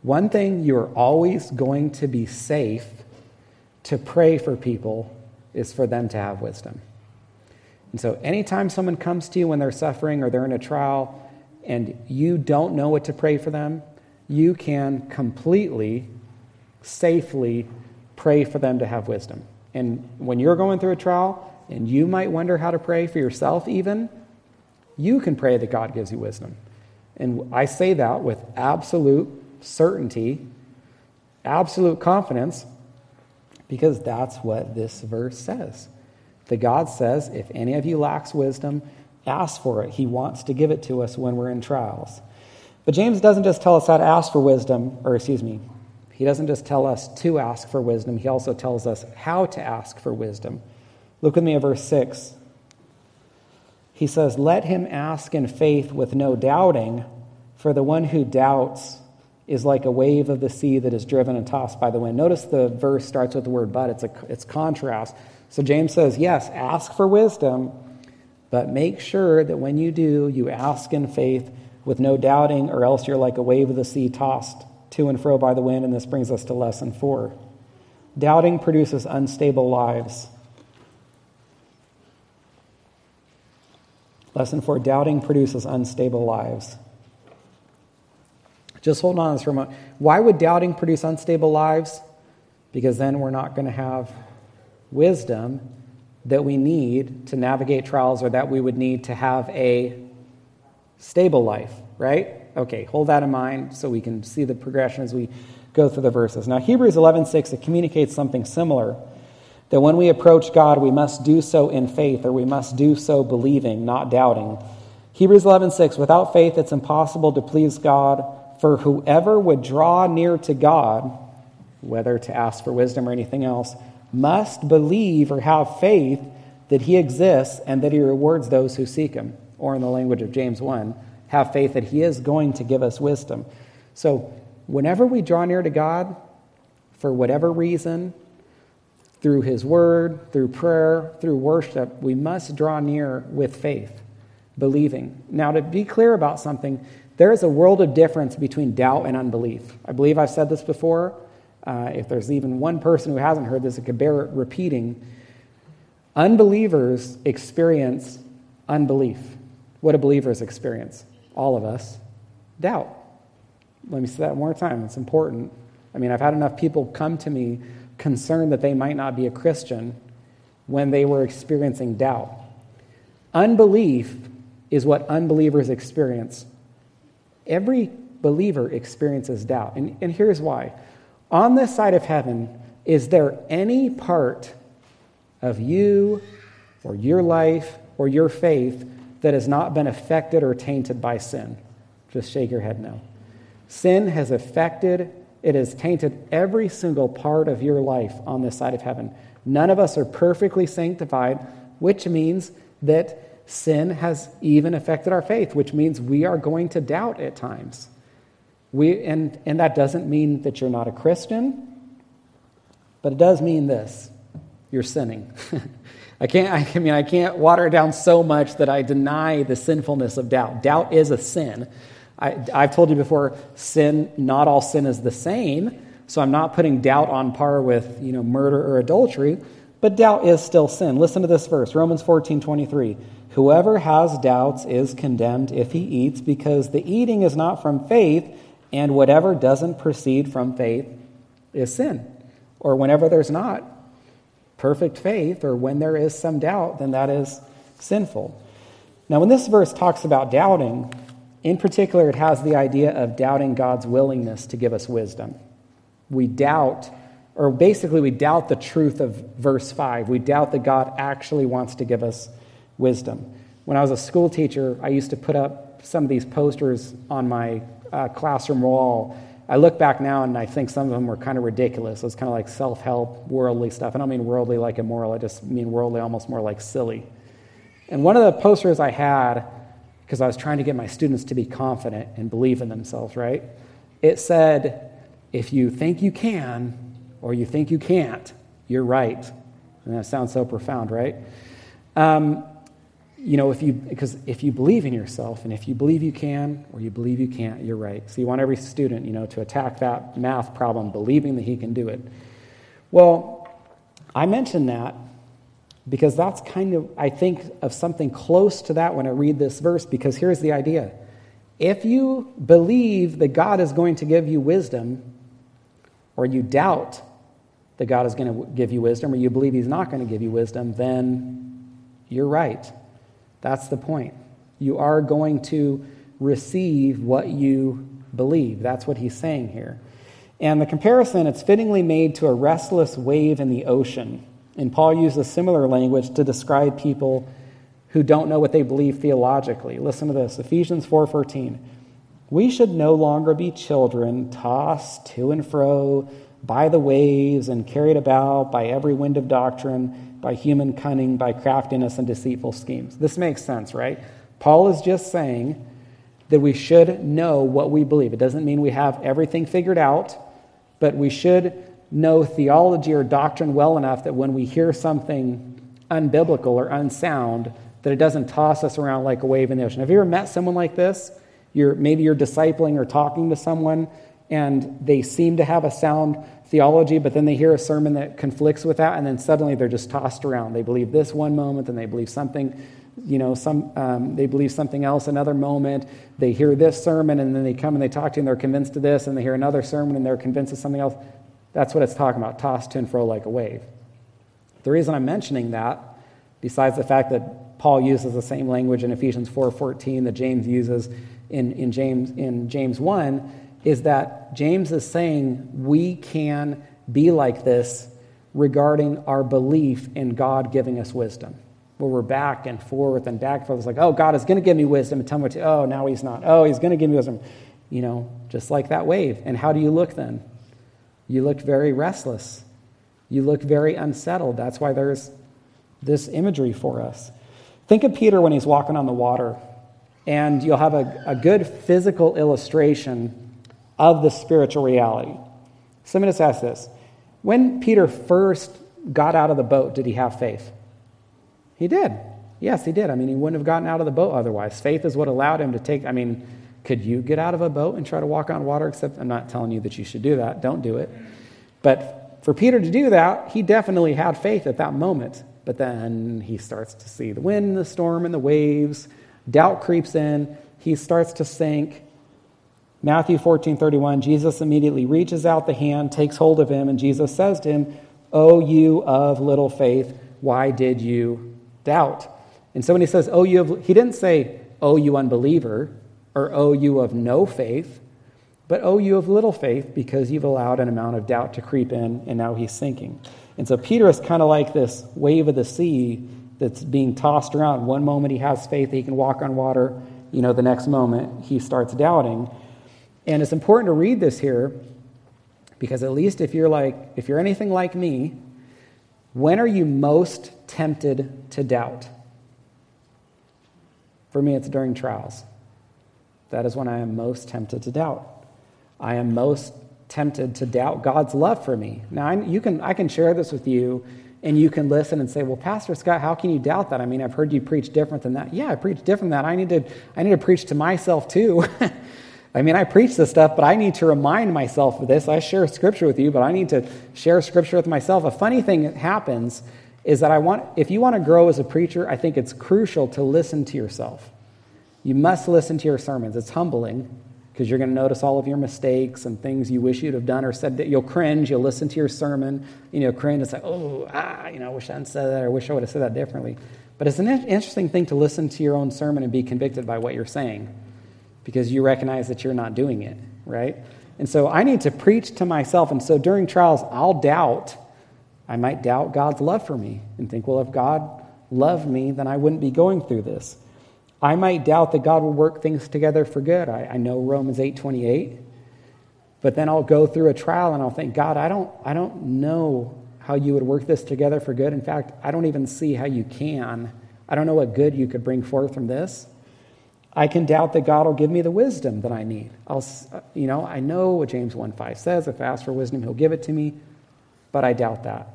one thing you're always going to be safe to pray for people is for them to have wisdom. And so, anytime someone comes to you when they're suffering or they're in a trial and you don't know what to pray for them, you can completely, safely pray for them to have wisdom. And when you're going through a trial and you might wonder how to pray for yourself, even, you can pray that God gives you wisdom. And I say that with absolute certainty, absolute confidence, because that's what this verse says. The God says, if any of you lacks wisdom, ask for it. He wants to give it to us when we're in trials. But James doesn't just tell us how to ask for wisdom, or excuse me, he doesn't just tell us to ask for wisdom, he also tells us how to ask for wisdom. Look with me at verse 6. He says, Let him ask in faith with no doubting, for the one who doubts is like a wave of the sea that is driven and tossed by the wind. Notice the verse starts with the word but. It's, a, it's contrast. So James says, yes, ask for wisdom, but make sure that when you do, you ask in faith with no doubting, or else you're like a wave of the sea tossed to and fro by the wind. And this brings us to lesson four. Doubting produces unstable lives. Lesson four doubting produces unstable lives. Just hold on this for a moment. Why would doubting produce unstable lives? Because then we're not going to have wisdom that we need to navigate trials or that we would need to have a stable life, right? Okay, hold that in mind so we can see the progression as we go through the verses. Now, Hebrews 11:6 it communicates something similar that when we approach God, we must do so in faith or we must do so believing, not doubting. Hebrews 11:6 without faith it's impossible to please God for whoever would draw near to God, whether to ask for wisdom or anything else, must believe or have faith that he exists and that he rewards those who seek him. Or, in the language of James 1, have faith that he is going to give us wisdom. So, whenever we draw near to God, for whatever reason, through his word, through prayer, through worship, we must draw near with faith. believing. Now, to be clear about something, there is a world of difference between doubt and unbelief. I believe I've said this before. Uh, if there's even one person who hasn't heard this, it could bear repeating. Unbelievers experience unbelief. What do believers experience? All of us doubt. Let me say that one more time. It's important. I mean, I've had enough people come to me concerned that they might not be a Christian when they were experiencing doubt. Unbelief is what unbelievers experience. Every believer experiences doubt. And, and here's why. On this side of heaven, is there any part of you or your life or your faith that has not been affected or tainted by sin? Just shake your head no. Sin has affected, it has tainted every single part of your life on this side of heaven. None of us are perfectly sanctified, which means that sin has even affected our faith, which means we are going to doubt at times. We, and, and that doesn't mean that you're not a Christian, but it does mean this you're sinning. I can't, I mean, I can't water it down so much that I deny the sinfulness of doubt. Doubt is a sin. I, I've told you before, sin, not all sin is the same. So I'm not putting doubt on par with, you know, murder or adultery, but doubt is still sin. Listen to this verse, Romans 14, 23. Whoever has doubts is condemned if he eats, because the eating is not from faith, and whatever doesn't proceed from faith is sin. Or whenever there's not perfect faith, or when there is some doubt, then that is sinful. Now, when this verse talks about doubting, in particular, it has the idea of doubting God's willingness to give us wisdom. We doubt, or basically, we doubt the truth of verse 5. We doubt that God actually wants to give us wisdom. When I was a school teacher, I used to put up some of these posters on my uh, classroom wall. I look back now and I think some of them were kind of ridiculous. It was kind of like self help, worldly stuff. I don't mean worldly like immoral, I just mean worldly almost more like silly. And one of the posters I had, because I was trying to get my students to be confident and believe in themselves, right? It said, if you think you can or you think you can't, you're right. And that sounds so profound, right? Um, you know, if you, because if you believe in yourself and if you believe you can or you believe you can't, you're right. So you want every student, you know, to attack that math problem believing that he can do it. Well, I mentioned that because that's kind of, I think of something close to that when I read this verse because here's the idea. If you believe that God is going to give you wisdom, or you doubt that God is going to give you wisdom, or you believe He's not going to give you wisdom, then you're right. That's the point. You are going to receive what you believe. That's what he's saying here. And the comparison, it's fittingly made to a restless wave in the ocean. And Paul uses a similar language to describe people who don't know what they believe theologically. Listen to this Ephesians 4:14. We should no longer be children tossed to and fro by the waves and carried about by every wind of doctrine by human cunning, by craftiness and deceitful schemes. This makes sense, right? Paul is just saying that we should know what we believe. It doesn't mean we have everything figured out, but we should know theology or doctrine well enough that when we hear something unbiblical or unsound, that it doesn't toss us around like a wave in the ocean. Have you ever met someone like this? You're, maybe you're discipling or talking to someone, and they seem to have a sound theology, but then they hear a sermon that conflicts with that, and then suddenly they're just tossed around. They believe this one moment, and they believe something, you know, some um, they believe something else another moment. They hear this sermon, and then they come and they talk to you, and they're convinced of this, and they hear another sermon, and they're convinced of something else. That's what it's talking about, tossed to and fro like a wave. The reason I'm mentioning that, besides the fact that Paul uses the same language in Ephesians 4:14 that James uses in, in James in James 1 is that James is saying we can be like this regarding our belief in God giving us wisdom. Where we're back and forth and back and forth. It's like, oh, God is going to give me wisdom and tell me what to, oh, now he's not. Oh, he's going to give me wisdom. You know, just like that wave. And how do you look then? You look very restless. You look very unsettled. That's why there's this imagery for us. Think of Peter when he's walking on the water, and you'll have a, a good physical illustration of the spiritual reality. So let me just ask this. When Peter first got out of the boat, did he have faith? He did. Yes, he did. I mean, he wouldn't have gotten out of the boat otherwise. Faith is what allowed him to take, I mean, could you get out of a boat and try to walk on water? Except I'm not telling you that you should do that. Don't do it. But for Peter to do that, he definitely had faith at that moment. But then he starts to see the wind, the storm, and the waves. Doubt creeps in. He starts to sink. Matthew 14 31, Jesus immediately reaches out the hand, takes hold of him, and Jesus says to him, O you of little faith, why did you doubt? And so when he says, Oh, you he didn't say, Oh, you unbeliever or oh, you of no faith, but oh, you of little faith because you've allowed an amount of doubt to creep in and now he's sinking. And so Peter is kind of like this wave of the sea that's being tossed around. One moment he has faith he can walk on water, you know, the next moment he starts doubting. And it's important to read this here because at least if you're like if you're anything like me, when are you most tempted to doubt? For me it's during trials. That is when I am most tempted to doubt. I am most tempted to doubt God's love for me. Now, I, you can, I can share this with you, and you can listen and say, Well, Pastor Scott, how can you doubt that? I mean, I've heard you preach different than that. Yeah, I preach different than that. I need to, I need to preach to myself too. I mean, I preach this stuff, but I need to remind myself of this. I share scripture with you, but I need to share scripture with myself. A funny thing that happens is that I want, if you want to grow as a preacher, I think it's crucial to listen to yourself. You must listen to your sermons. It's humbling because you're going to notice all of your mistakes and things you wish you'd have done or said that you'll cringe. You'll listen to your sermon, you know, cringe and say, oh, ah, you know, I wish I hadn't said that or I wish I would have said that differently. But it's an interesting thing to listen to your own sermon and be convicted by what you're saying because you recognize that you're not doing it, right? And so I need to preach to myself. And so during trials, I'll doubt. I might doubt God's love for me and think, well, if God loved me, then I wouldn't be going through this. I might doubt that God will work things together for good. I, I know Romans 8:28. But then I'll go through a trial and I'll think, God, I don't, I don't know how you would work this together for good. In fact, I don't even see how you can. I don't know what good you could bring forth from this. I can doubt that God will give me the wisdom that I need. I'll, uh, you know, I know what James 1:5 says. If I ask for wisdom, He'll give it to me, but I doubt that.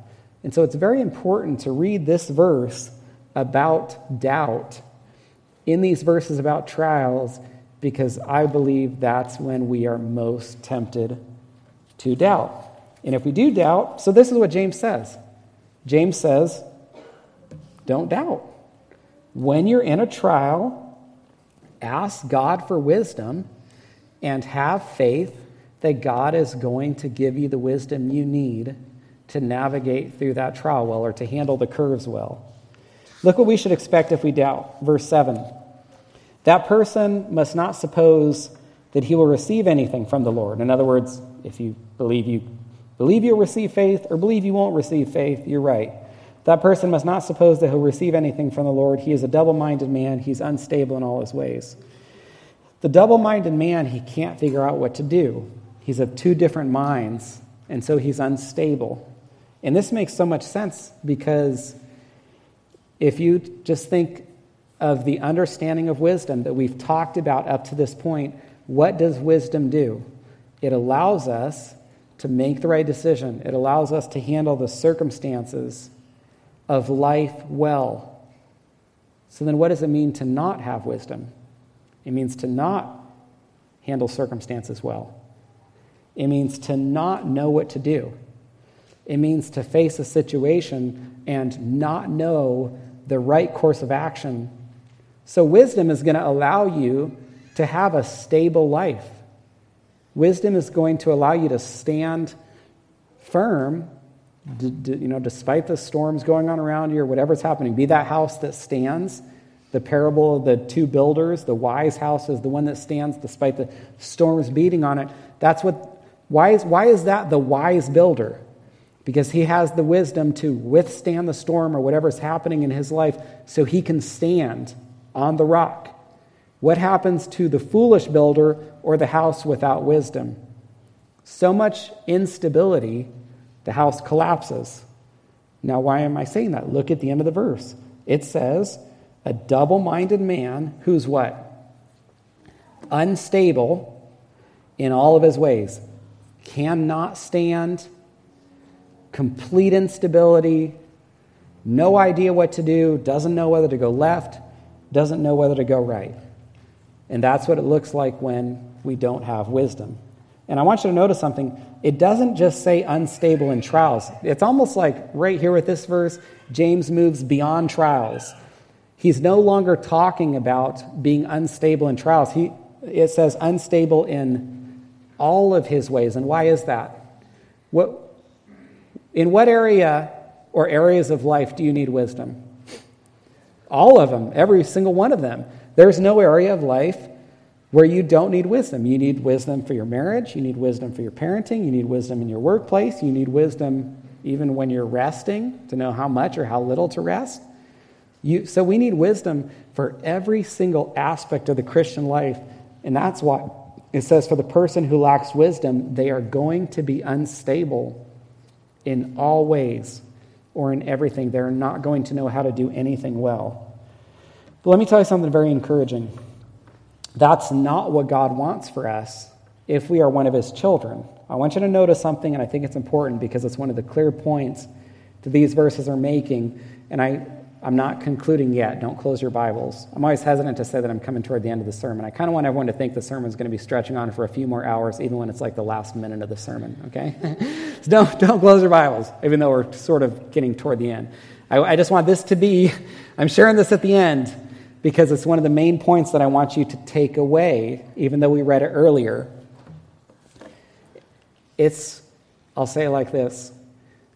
And so it's very important to read this verse about doubt in these verses about trials because I believe that's when we are most tempted to doubt. And if we do doubt, so this is what James says James says, don't doubt. When you're in a trial, ask God for wisdom and have faith that God is going to give you the wisdom you need to navigate through that trial well or to handle the curves well. Look what we should expect if we doubt. Verse 7. That person must not suppose that he will receive anything from the Lord. In other words, if you believe you believe you'll receive faith or believe you won't receive faith, you're right. That person must not suppose that he'll receive anything from the Lord. He is a double minded man, he's unstable in all his ways. The double minded man, he can't figure out what to do. He's of two different minds, and so he's unstable. And this makes so much sense because if you just think of the understanding of wisdom that we've talked about up to this point, what does wisdom do? It allows us to make the right decision, it allows us to handle the circumstances of life well. So, then what does it mean to not have wisdom? It means to not handle circumstances well. It means to not know what to do. It means to face a situation and not know the right course of action so, wisdom is going to allow you to have a stable life. Wisdom is going to allow you to stand firm, d- d- you know, despite the storms going on around you or whatever's happening. Be that house that stands. The parable of the two builders, the wise house is the one that stands despite the storms beating on it. That's what, why is, why is that the wise builder? Because he has the wisdom to withstand the storm or whatever's happening in his life so he can stand on the rock. What happens to the foolish builder or the house without wisdom? So much instability, the house collapses. Now, why am I saying that? Look at the end of the verse. It says, a double minded man who's what? Unstable in all of his ways, cannot stand, complete instability, no idea what to do, doesn't know whether to go left, doesn't know whether to go right. And that's what it looks like when we don't have wisdom. And I want you to notice something. It doesn't just say unstable in trials. It's almost like right here with this verse, James moves beyond trials. He's no longer talking about being unstable in trials. He, it says unstable in all of his ways. And why is that? What, in what area or areas of life do you need wisdom? All of them, every single one of them. There's no area of life where you don't need wisdom. You need wisdom for your marriage, you need wisdom for your parenting, you need wisdom in your workplace, you need wisdom even when you're resting to know how much or how little to rest. You, so we need wisdom for every single aspect of the Christian life. And that's why it says, for the person who lacks wisdom, they are going to be unstable in all ways or in everything. They're not going to know how to do anything well. But let me tell you something very encouraging. That's not what God wants for us if we are one of His children. I want you to notice something, and I think it's important because it's one of the clear points that these verses are making. And I, I'm not concluding yet. Don't close your Bibles. I'm always hesitant to say that I'm coming toward the end of the sermon. I kind of want everyone to think the sermon is going to be stretching on for a few more hours, even when it's like the last minute of the sermon, okay? so don't, don't close your Bibles, even though we're sort of getting toward the end. I, I just want this to be, I'm sharing this at the end because it's one of the main points that I want you to take away, even though we read it earlier. It's, I'll say it like this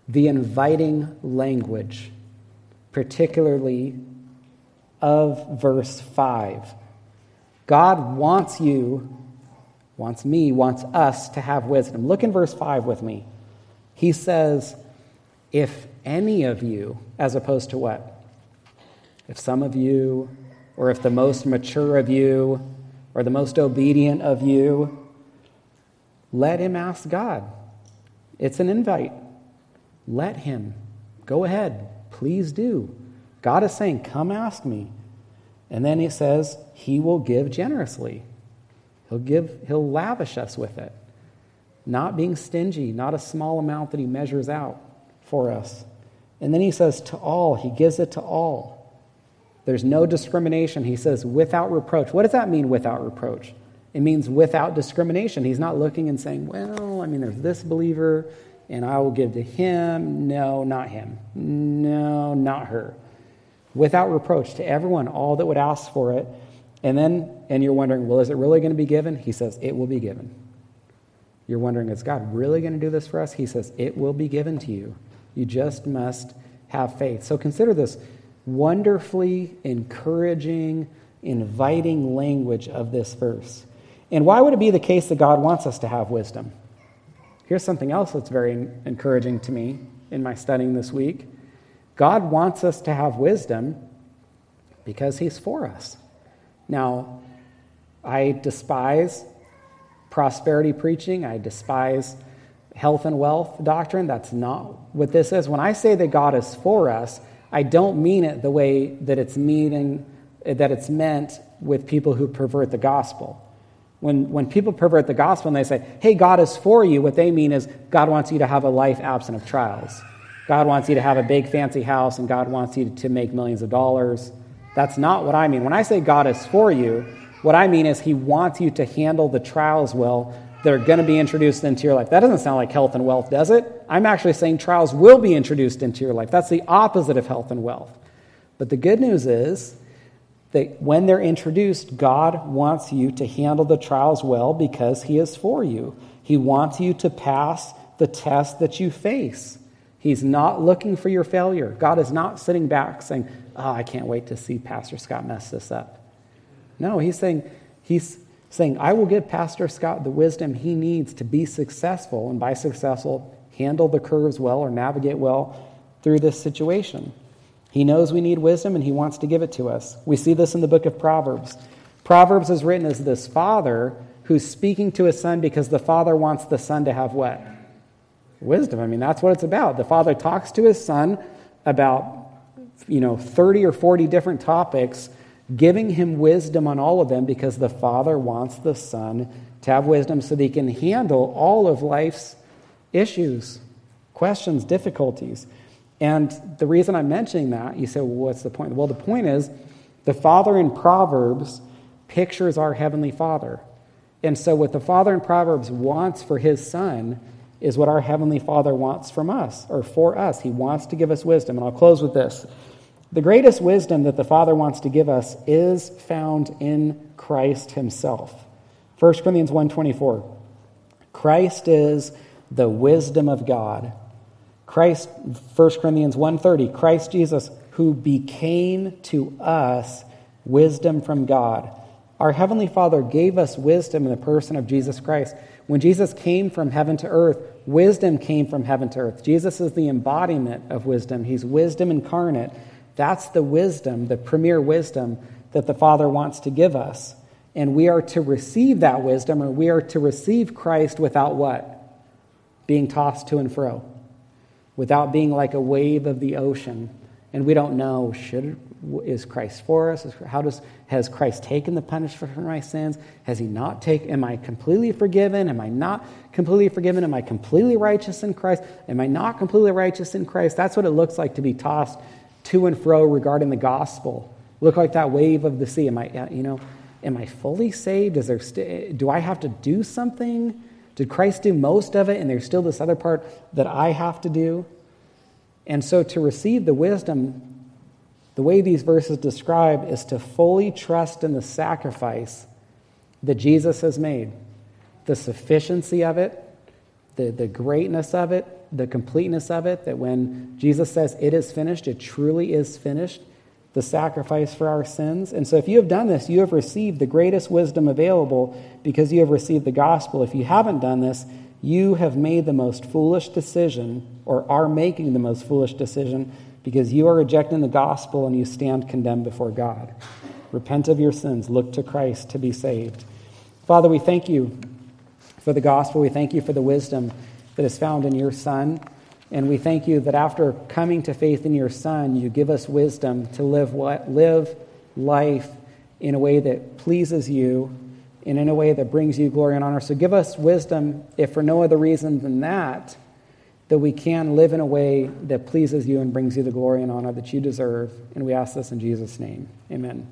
the inviting language particularly of verse 5. God wants you, wants me, wants us to have wisdom. Look in verse 5 with me. He says, if any of you, as opposed to what? If some of you, or if the most mature of you, or the most obedient of you, let him ask God. It's an invite. Let him. Go ahead. Please do. God is saying, Come ask me. And then he says, He will give generously. He'll give, he'll lavish us with it. Not being stingy, not a small amount that he measures out for us. And then he says, To all, he gives it to all. There's no discrimination. He says, without reproach. What does that mean, without reproach? It means without discrimination. He's not looking and saying, well, I mean, there's this believer, and I will give to him. No, not him. No, not her. Without reproach to everyone, all that would ask for it. And then, and you're wondering, well, is it really going to be given? He says, it will be given. You're wondering, is God really going to do this for us? He says, it will be given to you. You just must have faith. So consider this wonderfully encouraging, inviting language of this verse. And why would it be the case that God wants us to have wisdom? Here's something else that's very encouraging to me in my studying this week God wants us to have wisdom because He's for us. Now, I despise prosperity preaching, I despise health and wealth doctrine. That's not what this is. When I say that God is for us, I don't mean it the way that it's meaning that it's meant with people who pervert the gospel. When, when people pervert the gospel and they say, hey, God is for you, what they mean is God wants you to have a life absent of trials. God wants you to have a big fancy house and God wants you to make millions of dollars. That's not what I mean. When I say God is for you, what I mean is He wants you to handle the trials well that are going to be introduced into your life. That doesn't sound like health and wealth, does it? I'm actually saying trials will be introduced into your life. That's the opposite of health and wealth. But the good news is that when they're introduced, God wants you to handle the trials well because He is for you. He wants you to pass the test that you face. He's not looking for your failure. God is not sitting back saying, Oh, I can't wait to see Pastor Scott mess this up. No, he's saying, He's saying, I will give Pastor Scott the wisdom he needs to be successful, and by successful, handle the curves well or navigate well through this situation. He knows we need wisdom and he wants to give it to us. We see this in the book of Proverbs. Proverbs is written as this father who's speaking to his son because the father wants the son to have what? wisdom. I mean, that's what it's about. The father talks to his son about, you know, 30 or 40 different topics, giving him wisdom on all of them because the father wants the son to have wisdom so that he can handle all of life's issues, questions, difficulties. And the reason I'm mentioning that, you say, well, what's the point? Well, the point is the Father in Proverbs pictures our Heavenly Father. And so, what the Father in Proverbs wants for his Son is what our Heavenly Father wants from us, or for us. He wants to give us wisdom. And I'll close with this. The greatest wisdom that the Father wants to give us is found in Christ himself. 1 Corinthians 1:24. Christ is the wisdom of God. Christ 1 Corinthians 1:30. Christ Jesus who became to us wisdom from God. Our heavenly Father gave us wisdom in the person of Jesus Christ. When Jesus came from heaven to earth, wisdom came from heaven to earth. Jesus is the embodiment of wisdom. He's wisdom incarnate. That's the wisdom, the premier wisdom that the Father wants to give us. And we are to receive that wisdom, or we are to receive Christ without what? Being tossed to and fro, without being like a wave of the ocean. And we don't know, should, is Christ for us? How does, has Christ taken the punishment for my sins? Has he not taken, am I completely forgiven? Am I not completely forgiven? Am I completely righteous in Christ? Am I not completely righteous in Christ? That's what it looks like to be tossed to and fro regarding the gospel. Look like that wave of the sea. Am I, you know, am I fully saved? Is there st- do I have to do something? Did Christ do most of it and there's still this other part that I have to do? And so to receive the wisdom, the way these verses describe is to fully trust in the sacrifice that Jesus has made, the sufficiency of it, the, the greatness of it, the completeness of it, that when Jesus says it is finished, it truly is finished, the sacrifice for our sins. And so if you have done this, you have received the greatest wisdom available because you have received the gospel. If you haven't done this, you have made the most foolish decision or are making the most foolish decision because you are rejecting the gospel and you stand condemned before God. Repent of your sins, look to Christ to be saved. Father, we thank you for the gospel. We thank you for the wisdom that is found in your Son. And we thank you that after coming to faith in your Son, you give us wisdom to live, what, live life in a way that pleases you and in a way that brings you glory and honor. So give us wisdom, if for no other reason than that, that we can live in a way that pleases you and brings you the glory and honor that you deserve. And we ask this in Jesus' name. Amen.